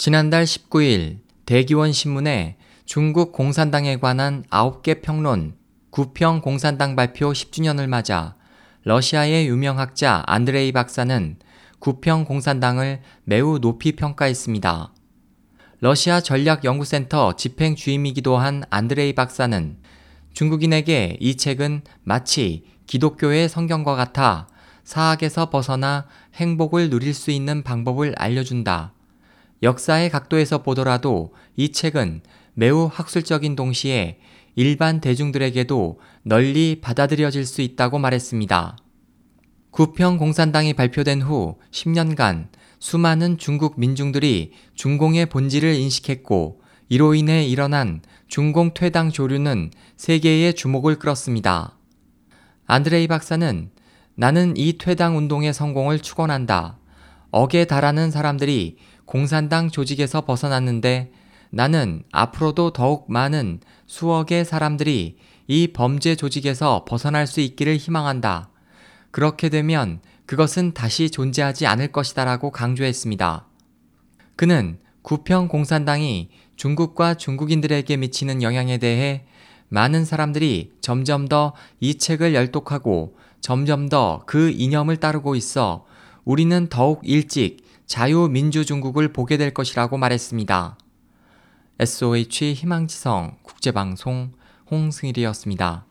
지난달 19일 대기원 신문에 중국 공산당에 관한 9개 평론, 9평 공산당 발표 10주년을 맞아 러시아의 유명 학자 안드레이 박사는 9평 공산당을 매우 높이 평가했습니다. 러시아 전략연구센터 집행 주임이기도 한 안드레이 박사는 중국인에게 이 책은 마치 기독교의 성경과 같아 사악에서 벗어나 행복을 누릴 수 있는 방법을 알려준다. 역사의 각도에서 보더라도 이 책은 매우 학술적인 동시에 일반 대중들에게도 널리 받아들여질 수 있다고 말했습니다. 구평 공산당이 발표된 후 10년간 수많은 중국 민중들이 중공의 본질을 인식했고 이로 인해 일어난 중공 퇴당 조류는 세계의 주목을 끌었습니다. 안드레이 박사는 나는 이 퇴당 운동의 성공을 축원한다. 억에 달하는 사람들이 공산당 조직에서 벗어났는데 나는 앞으로도 더욱 많은 수억의 사람들이 이 범죄 조직에서 벗어날 수 있기를 희망한다. 그렇게 되면 그것은 다시 존재하지 않을 것이다 라고 강조했습니다. 그는 구평 공산당이 중국과 중국인들에게 미치는 영향에 대해 많은 사람들이 점점 더 이 책을 열독하고 점점 더 그 이념을 따르고 있어 우리는 더욱 일찍 자유민주 중국을 보게 될 것이라고 말했습니다. SOH 희망지성 국제방송 홍승일이었습니다.